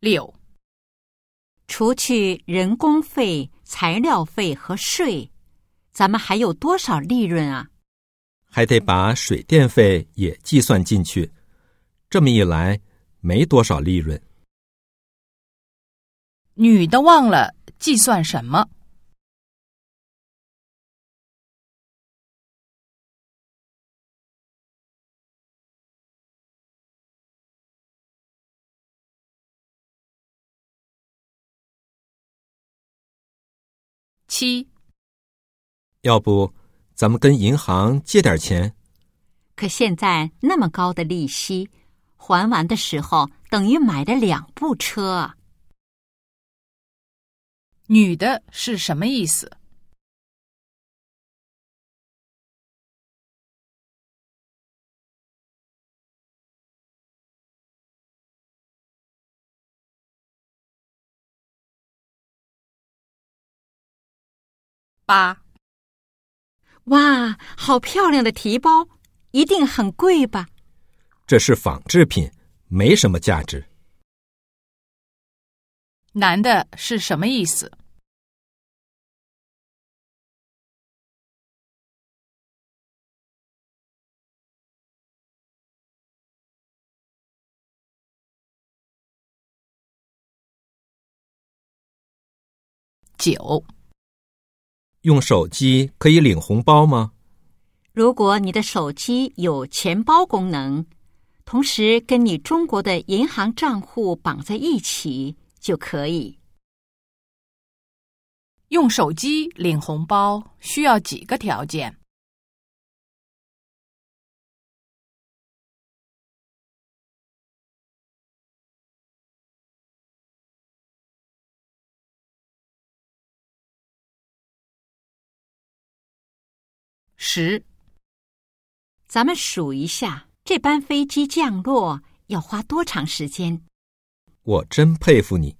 六、除去人工费、材料费和税，咱们还有多少利润啊？还得把水电费也计算进去，这么一来，没多少利润。女的忘了计算什么？七、要不，咱们跟银行借点钱？可现在那么高的利息，还完的时候等于买了两部车啊！女的是什么意思？八、哇，好漂亮的提包，一定很贵吧？这是仿制品，没什么价值。男的是什么意思？九、用手机可以领红包吗？如果你的手机有钱包功能，同时跟你中国的银行账户绑在一起，就可以。用手机领红包需要几个条件？十、咱们数一下，这班飞机降落要花多长时间？我真佩服你。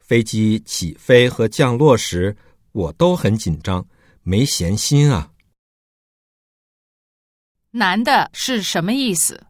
飞机起飞和降落时，我都很紧张，没闲心啊。难的是什么意思？